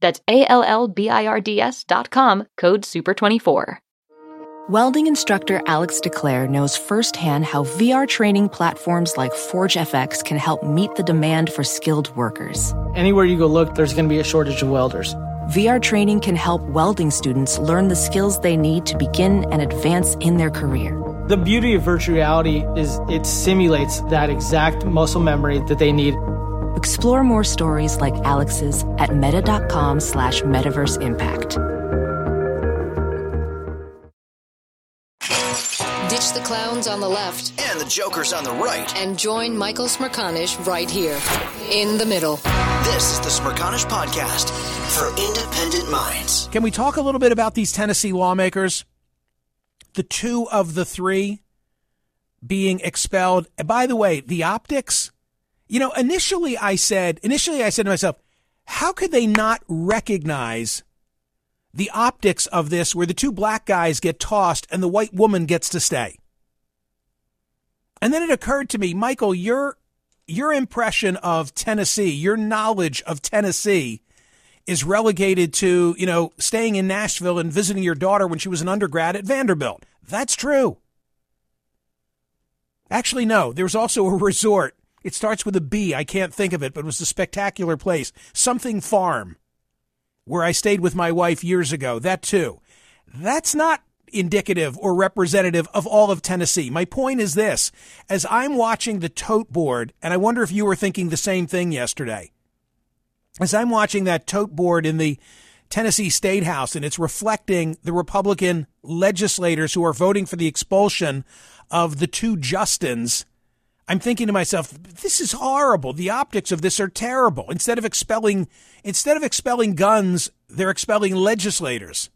That's A-L-L-B-I-R-D-S dot com, code SUPER24. Welding instructor Alex DeClaire knows firsthand how VR training platforms like ForgeFX can help meet the demand for skilled workers. Anywhere you go look, there's going to be a shortage of welders. VR training can help welding students learn the skills they need to begin and advance in their career. The beauty of virtual reality is it simulates that exact muscle memory that they need Explore more stories like Alex's at meta.com slash metaverse impact. Ditch the clowns on the left and the jokers on the right. and join Michael Smerconish right here in the middle. This is the Smerconish Podcast for independent minds. Can we talk a little bit about these Tennessee lawmakers? The two of the three being expelled. And by the way, the optics, you know, initially I said, initially I said to myself, how could they not recognize the optics of this where the two black guys get tossed and the white woman gets to stay? And then it occurred to me, Michael, your your impression of Tennessee, your knowledge of Tennessee is relegated to, you know, staying in Nashville and visiting your daughter when she was an undergrad at Vanderbilt. That's true. Actually, no. There's also a resort. It starts with a B. I can't think of it, but it was a spectacular place. Something Farm, where I stayed with my wife years ago. That too. That's not indicative or representative of all of Tennessee. My point is this. As I'm watching the tote board, and I wonder if you were thinking the same thing yesterday, as I'm watching that tote board in the Tennessee State House and it's reflecting the Republican legislators who are voting for the expulsion of the two Justins, I'm thinking to myself, this is horrible. The optics of this are terrible. Instead of expelling, instead of expelling guns, they're expelling legislators.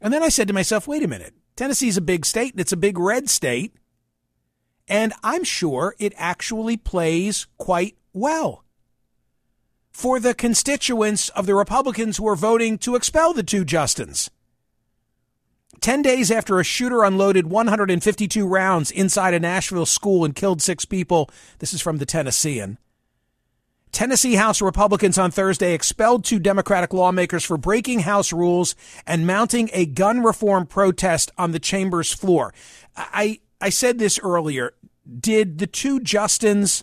And then I said to myself, wait a minute. Tennessee's a big state and it's a big red state. And I'm sure it actually plays quite well for the constituents of the Republicans who are voting to expel the two Justins. 10 days after a shooter unloaded 152 rounds inside a Nashville school and killed six people, this is from the Tennessean. Tennessee House Republicans on Thursday expelled two Democratic lawmakers for breaking House rules and mounting a gun reform protest on the chamber's floor. I, I said this earlier. Did the two Justins,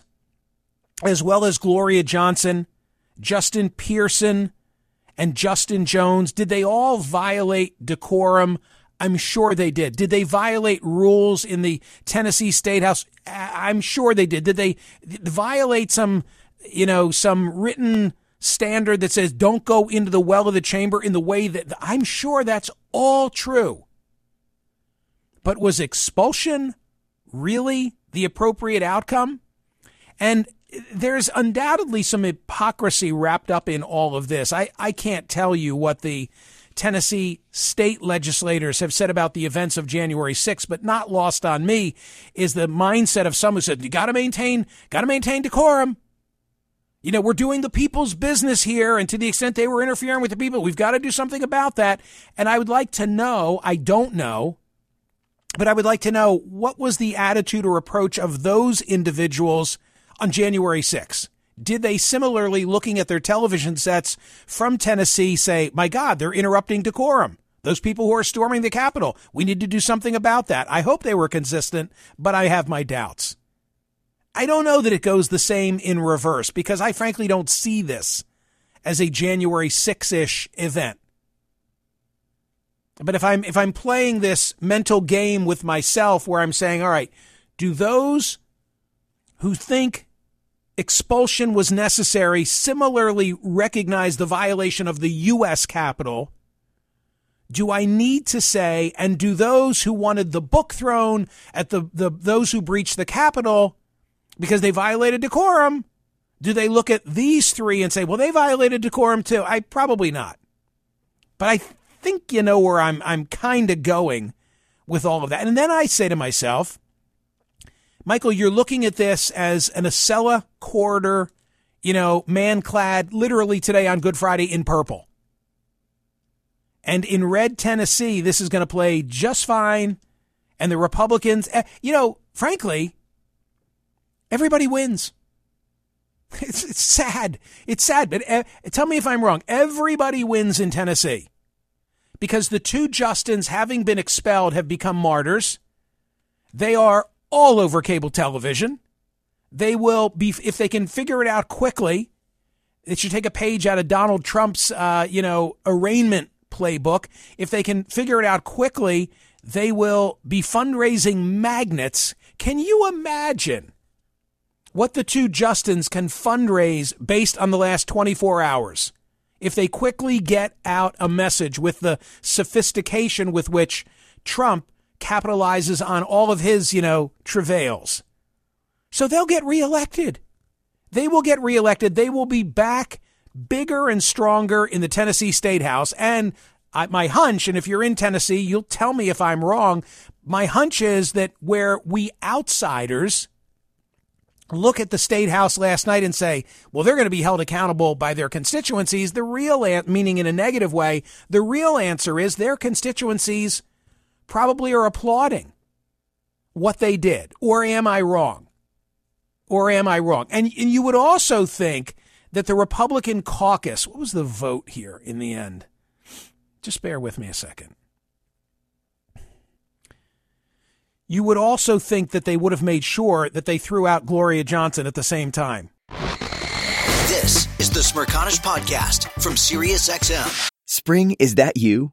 as well as Gloria Johnson, Justin Pearson, and Justin Jones, did they all violate decorum? I'm sure they did. Did they violate rules in the Tennessee State House? I'm sure they did. Did they violate some, you know, some written standard that says don't go into the well of the chamber in the way that I'm sure that's all true. But was expulsion really the appropriate outcome? And there's undoubtedly some hypocrisy wrapped up in all of this. I, I can't tell you what the Tennessee state legislators have said about the events of January 6th, but not lost on me is the mindset of some who said, you got to maintain, got to maintain decorum. You know, we're doing the people's business here. And to the extent they were interfering with the people, we've got to do something about that. And I would like to know, I don't know, but I would like to know what was the attitude or approach of those individuals on January 6th? Did they similarly, looking at their television sets from Tennessee, say, my God, they're interrupting decorum? Those people who are storming the Capitol, we need to do something about that. I hope they were consistent, but I have my doubts. I don't know that it goes the same in reverse because I frankly don't see this as a January 6 ish event. But if I'm if I'm playing this mental game with myself where I'm saying, all right, do those who think expulsion was necessary similarly recognize the violation of the US Capitol? Do I need to say, and do those who wanted the book thrown at the, the those who breached the Capitol because they violated decorum, do they look at these three and say, well, they violated decorum too? I probably not. But I think you know where I'm I'm kind of going with all of that. And then I say to myself, Michael, you're looking at this as an Acela corridor, you know, man clad literally today on Good Friday in purple. And in red Tennessee, this is going to play just fine. And the Republicans, eh, you know, frankly, everybody wins. It's, it's sad. It's sad. But uh, tell me if I'm wrong. Everybody wins in Tennessee because the two Justins, having been expelled, have become martyrs. They are all over cable television. They will be, if they can figure it out quickly, it should take a page out of Donald Trump's, uh, you know, arraignment playbook. If they can figure it out quickly, they will be fundraising magnets. Can you imagine what the two Justins can fundraise based on the last 24 hours? If they quickly get out a message with the sophistication with which Trump capitalizes on all of his, you know, travails. So they'll get reelected. They will get reelected. They will be back bigger and stronger in the Tennessee State House. And I, my hunch, and if you're in Tennessee, you'll tell me if I'm wrong. My hunch is that where we outsiders look at the state house last night and say, well, they're going to be held accountable by their constituencies. The real, an- meaning in a negative way, the real answer is their constituencies probably are applauding what they did. Or am I wrong? Or am I wrong? And, and you would also think that the Republican caucus, what was the vote here in the end? Just bear with me a second. You would also think that they would have made sure that they threw out Gloria Johnson at the same time. This is the Smerconish Podcast from SiriusXM. Spring, is that you?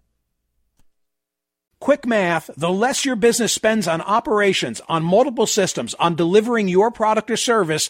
Quick math, the less your business spends on operations, on multiple systems, on delivering your product or service,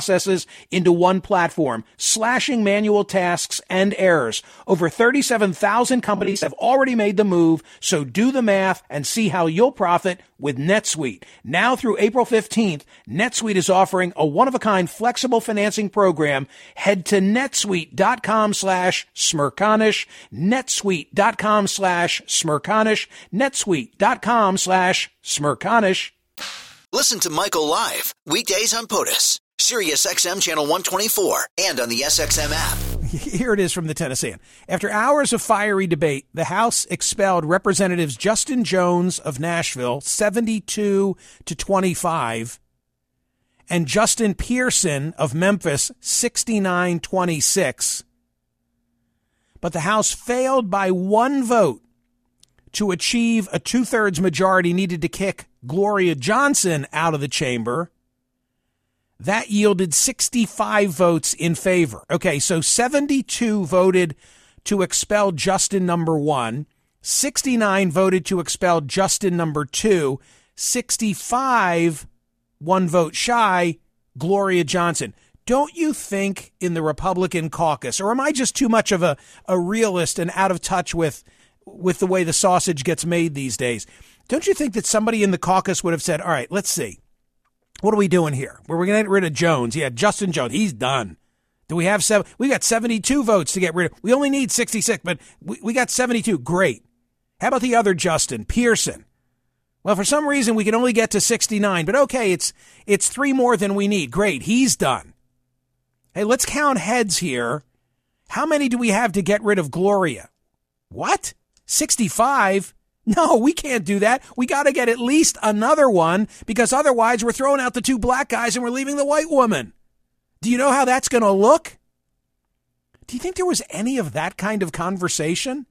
processes into one platform, slashing manual tasks and errors. Over 37,000 companies have already made the move, so do the math and see how you'll profit with NetSuite. Now through April 15th, NetSuite is offering a one-of-a-kind flexible financing program. Head to netsuite.com slash smerconish, netsuite.com slash smerconish, netsuite.com slash smerconish. Listen to Michael live weekdays on POTUS, Sirius XM channel 124, and on the SXM app. Here it is from the Tennessean. After hours of fiery debate, the House expelled Representatives Justin Jones of Nashville, 72 to 25, and Justin Pearson of Memphis, 69 26. But the House failed by one vote to achieve a two thirds majority needed to kick Gloria Johnson out of the chamber. That yielded 65 votes in favor. Okay, so 72 voted to expel Justin number one, 69 voted to expel Justin number two, 65 one vote shy, Gloria Johnson. Don't you think in the Republican caucus, or am I just too much of a, a realist and out of touch with with the way the sausage gets made these days? Don't you think that somebody in the caucus would have said, all right, let's see. What are we doing here? We're going to get rid of Jones. Yeah, Justin Jones. He's done. Do we have seven? We got 72 votes to get rid of. We only need 66, but we, we got 72. Great. How about the other Justin, Pearson? Well, for some reason we can only get to 69, but okay, it's it's three more than we need. Great, he's done. Hey, let's count heads here. How many do we have to get rid of Gloria? What? 65? No, we can't do that. We got to get at least another one because otherwise we're throwing out the two black guys and we're leaving the white woman. Do you know how that's going to look? Do you think there was any of that kind of conversation?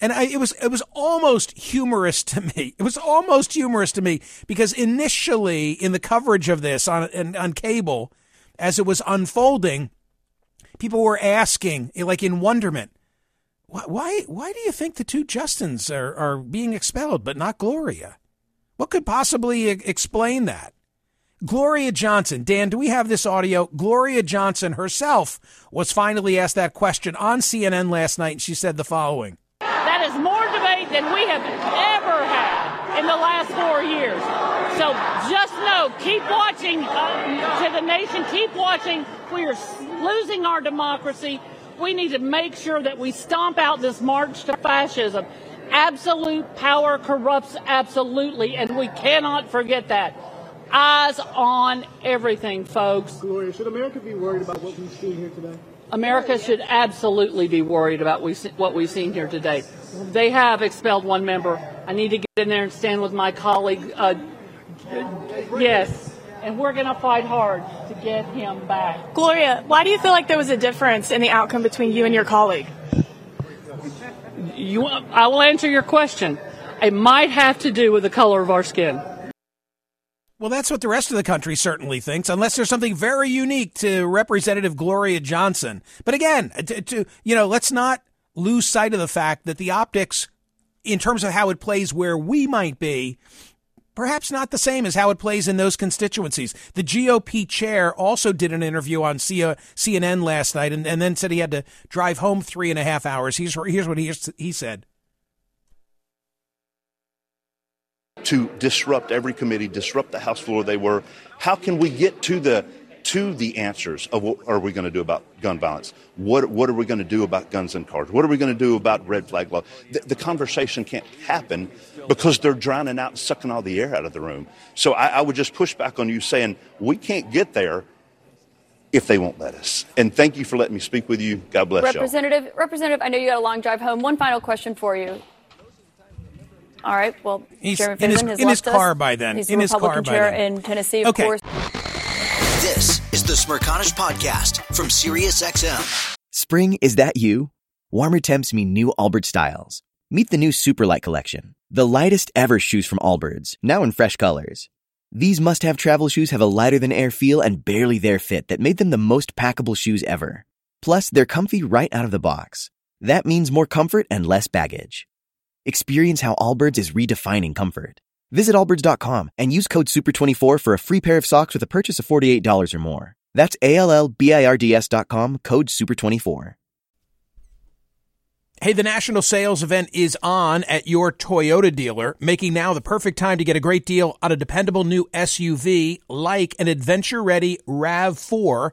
And I, it was it was almost humorous to me. It was almost humorous to me because initially in the coverage of this on on cable, as it was unfolding, people were asking, like in wonderment, why why do you think the two Justins are, are being expelled but not Gloria? What could possibly explain that? Gloria Johnson, Dan, do we have this audio? Gloria Johnson herself was finally asked that question on CNN last night, and she said the following That is more debate than we have ever had in the last four years. So just know, keep watching uh, to the nation, keep watching. We are losing our democracy we need to make sure that we stomp out this march to fascism. Absolute power corrupts absolutely, and we cannot forget that. Eyes on everything, folks. Gloria, should America be worried about what we've seen here today? America should absolutely be worried about what we've seen here today. They have expelled one member. I need to get in there and stand with my colleague. Uh, yes, and we're going to fight hard to get him back. Gloria, why do you feel like there was a difference in the outcome between you and your colleague? You, I will answer your question. It might have to do with the color of our skin. Well, that's what the rest of the country certainly thinks, unless there's something very unique to Representative Gloria Johnson. But again, uh, to, to you know, let's not lose sight of the fact that the optics, in terms of how it plays where we might be, perhaps not the same as how it plays in those constituencies. The GOP chair also did an interview on CNN last night and, and then said he had to drive home three and a half hours. Here's, here's what he, he said. To disrupt every committee, disrupt the House floor they were. How can we get to the to the answers of what are we going to do about gun violence? What, what are we going to do about guns and cars? What are we going to do about red flag law? The, the, conversation can't happen because they're drowning out and sucking all the air out of the room. So I, I would just push back on you saying we can't get there if they won't let us. And thank you for letting me speak with you. God bless you. Representative, y'all. Representative, I know you got a long drive home. One final question for you. All right. Well, He's Chairman in his, has in his left car us. by then. He's in the his Republican car by chair then. in Tennessee, of Okay. course. Is the Smerconish Podcast from SiriusXM. Spring, is that you? Warmer temps mean new Allbirds styles. Meet the new Superlight collection, the lightest ever shoes from Allbirds, now in fresh colors. These must have travel shoes have a lighter than air feel and barely there fit that made them the most packable shoes ever. Plus, they're comfy right out of the box. That means more comfort and less baggage. Experience how Allbirds is redefining comfort. Visit Allbirds.com and use code SUPER24 for a free pair of socks with a purchase of $48 or more. That's A-L-L-B-I-R-D-S.com, code SUPER24. Hey, the national sales event is on at your Toyota dealer, making now the perfect time to get a great deal on a dependable new SUV like an adventure ready RAV4.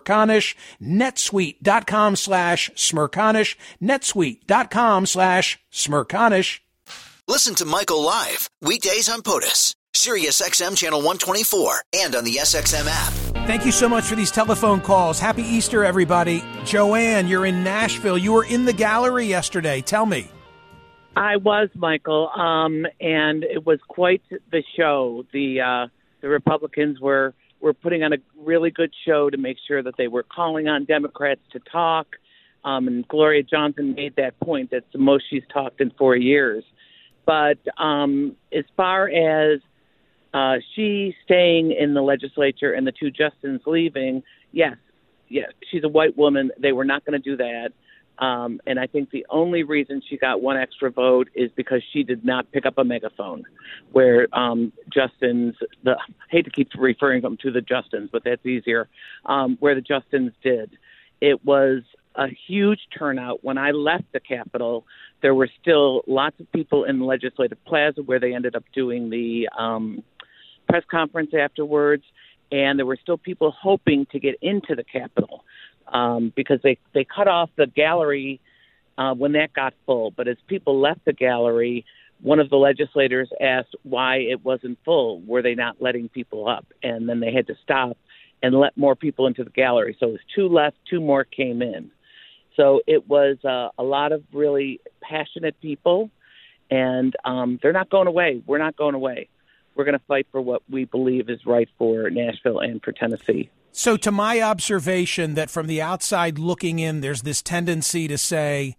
smerconish, netsuite.com slash smerconish, netsuite.com slash smerconish. Listen to Michael live weekdays on POTUS, Sirius XM channel 124, and on the SXM app. Thank you so much for these telephone calls. Happy Easter, everybody. Joanne, you're in Nashville. You were in the gallery yesterday. Tell me. I was Michael, um, and it was quite the show. The uh, the Republicans were were putting on a really good show to make sure that they were calling on Democrats to talk. Um, and Gloria Johnson made that point. That's the most she's talked in four years. But um, as far as uh, she staying in the legislature and the two Justins leaving, yes, yes, she's a white woman. They were not going to do that. Um, and I think the only reason she got one extra vote is because she did not pick up a megaphone, where um, Justin's, the I hate to keep referring them to the Justins, but that's easier, um, where the Justins did. It was a huge turnout. When I left the Capitol, there were still lots of people in the Legislative Plaza where they ended up doing the um, press conference afterwards, and there were still people hoping to get into the Capitol um, because they they cut off the gallery uh, when that got full. But as people left the gallery, one of the legislators asked why it wasn't full. Were they not letting people up? And then they had to stop and let more people into the gallery. So it was two left, two more came in. So it was uh, a lot of really passionate people, and um, they're not going away. We're not going away. We're going to fight for what we believe is right for Nashville and for Tennessee. So, to my observation, that from the outside looking in, there's this tendency to say,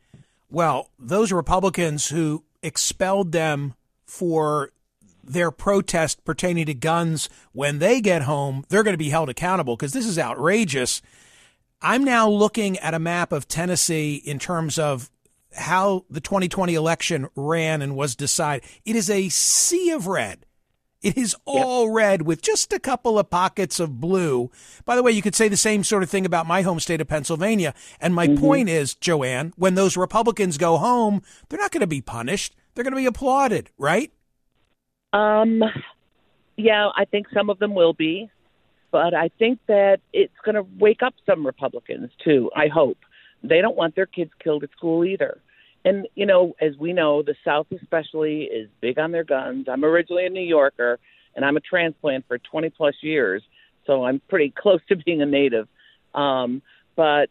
well, those Republicans who expelled them for their protest pertaining to guns, when they get home, they're going to be held accountable because this is outrageous. I'm now looking at a map of Tennessee in terms of how the 2020 election ran and was decided. It is a sea of red. It is all yep. red with just a couple of pockets of blue. By the way, you could say the same sort of thing about my home state of Pennsylvania. And my mm-hmm. point is, Joanne, when those Republicans go home, they're not going to be punished. They're going to be applauded, right? Um, yeah, I think some of them will be, but I think that it's going to wake up some Republicans too. I hope they don't want their kids killed at school either. And you know, as we know, the South especially is big on their guns. I'm originally a New Yorker, and I'm a transplant for 20 plus years, so I'm pretty close to being a native. Um, but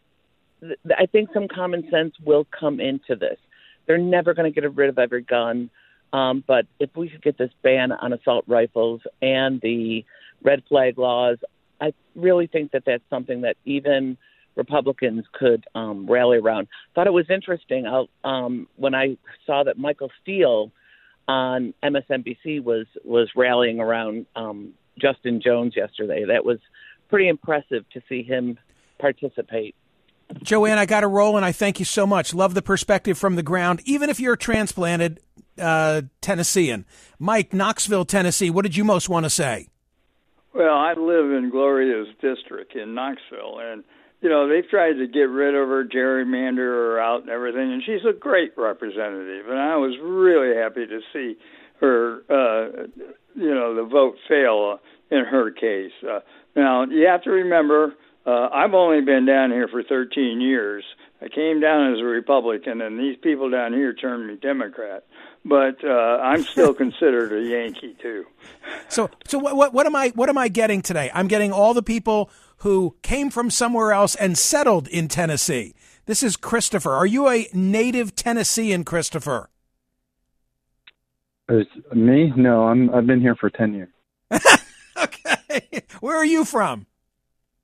th- I think some common sense will come into this. They're never going to get rid of every gun. Um, but if we could get this ban on assault rifles and the red flag laws, I really think that that's something that even Republicans could um, rally around. Thought it was interesting I'll, um, when I saw that Michael Steele on MSNBC was was rallying around um, Justin Jones yesterday. That was pretty impressive to see him participate. Joanne, I got to roll, and I thank you so much. Love the perspective from the ground, even if you're a transplanted uh, Tennessean. Mike, Knoxville, Tennessee, what did you most want to say? Well, I live in Gloria's district in Knoxville, and you know they've tried to get rid of her, gerrymander her out, and everything, and she's a great representative, and I was really happy to see her, uh, you know, the vote fail in her case. Uh, now you have to remember uh, I've only been down here for 13 years. I came down as a Republican, and these people down here turned me Democrat. But uh, I'm still considered a Yankee too. So, so what, what, what am I? What am I getting today? I'm getting all the people who came from somewhere else and settled in Tennessee. This is Christopher. Are you a native Tennessean, Christopher? Is me? No, I'm. I've been here for ten years. okay. Where are you from?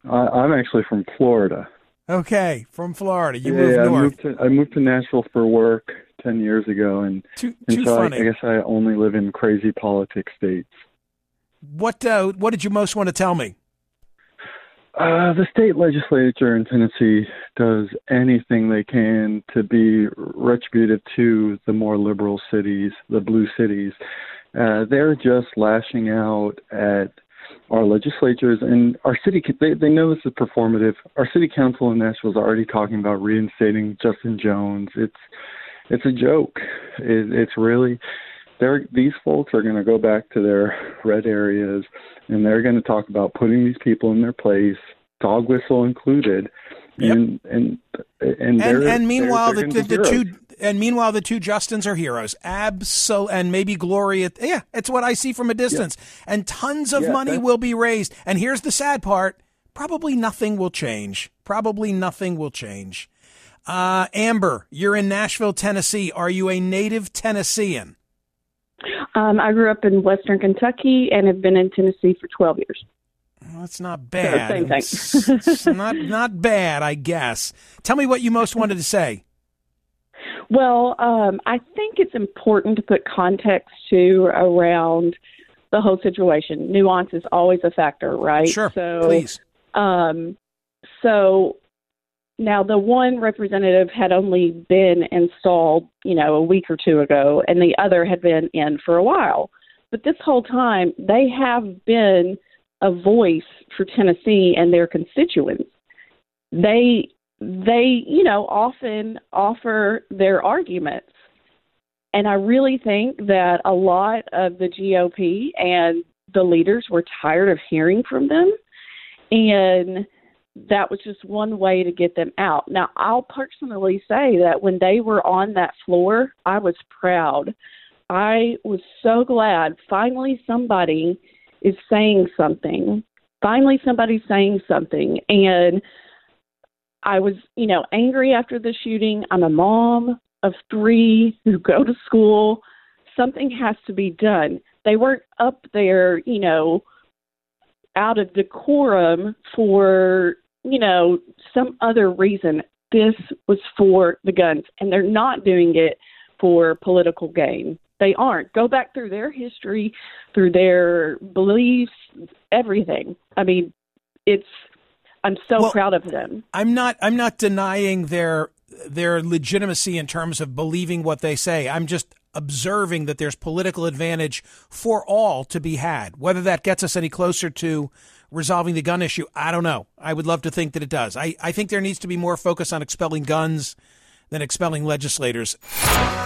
I'm actually from Florida. Okay, from Florida. You yeah, moved I north. moved to I moved to Nashville for work ten years ago, and, too, and too so I, funny. I guess I only live in crazy politics states. What uh, What did you most want to tell me? Uh, the state legislature in Tennessee does anything they can to be retributive to the more liberal cities, the blue cities. Uh, they're just lashing out at our legislatures and our city. They, they know this is performative. Our city council in Nashville is already talking about reinstating Justin Jones. It's it's a joke. It, it's really they're these folks are going to go back to their red areas and they're going to talk about putting these people in their place, dog whistle included. And, and and And and meanwhile, they're, the, they're the, the heroes. two and meanwhile the two Justins are heroes. Absol and maybe Gloria. Yeah, it's what I see from a distance. And tons of Yeah, money will be raised. And here's the sad part: probably nothing will change. Probably nothing will change. Uh, Amber, you're in Nashville, Tennessee. Are you a native Tennessean? Um, I grew up in Western Kentucky and have been in Tennessee for 12 years. Well, that's not bad. Same thing. It's, it's not not bad, I guess. Tell me what you most wanted to say. Well, um, I think it's important to put context to around the whole situation. Nuance is always a factor, right? Sure, So, please. Um, so now the one representative had only been installed, you know, a week or two ago, and the other had been in for a while. But this whole time, they have been a voice for Tennessee and their constituents. They they, you know, often offer their arguments. And I really think that a lot of the GOP and the leaders were tired of hearing from them. And that was just one way to get them out. Now, I'll personally say that when they were on that floor, I was proud. I was so glad finally somebody is saying something. Finally, somebody's saying something. And I was, you know, angry after the shooting. I'm a mom of three who go to school. Something has to be done. They weren't up there, you know, out of decorum for, you know, some other reason. This was for the guns, and they're not doing it for political gain. They aren't. Go back through their history, through their beliefs, everything. I mean, it's. I'm so Well, proud of them. I'm not I'm not denying their their legitimacy in terms of believing what they say. I'm just observing that there's political advantage for all to be had. Whether that gets us any closer to resolving the gun issue, I don't know. I would love to think that it does. I, I think there needs to be more focus on expelling guns than expelling legislators.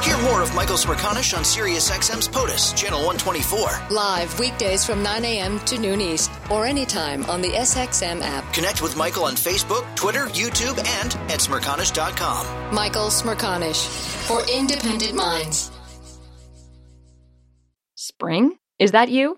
Hear more of Michael Smerconish on SiriusXM's POTUS, Channel 124. Live weekdays from 9 a.m. to noon East or anytime on the SXM app. Connect with Michael on Facebook, Twitter, YouTube, and at smerconish.com. Michael Smerconish for independent minds. Spring? Is that you?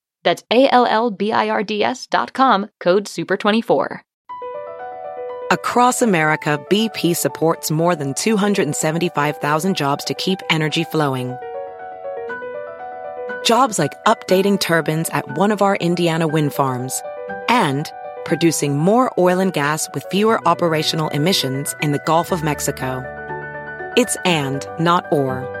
That's A L L B I R D S dot com, code SUPER24. Across America, BP supports more than 275,000 jobs to keep energy flowing. Jobs like updating turbines at one of our Indiana wind farms and producing more oil and gas with fewer operational emissions in the Gulf of Mexico. It's and, not or.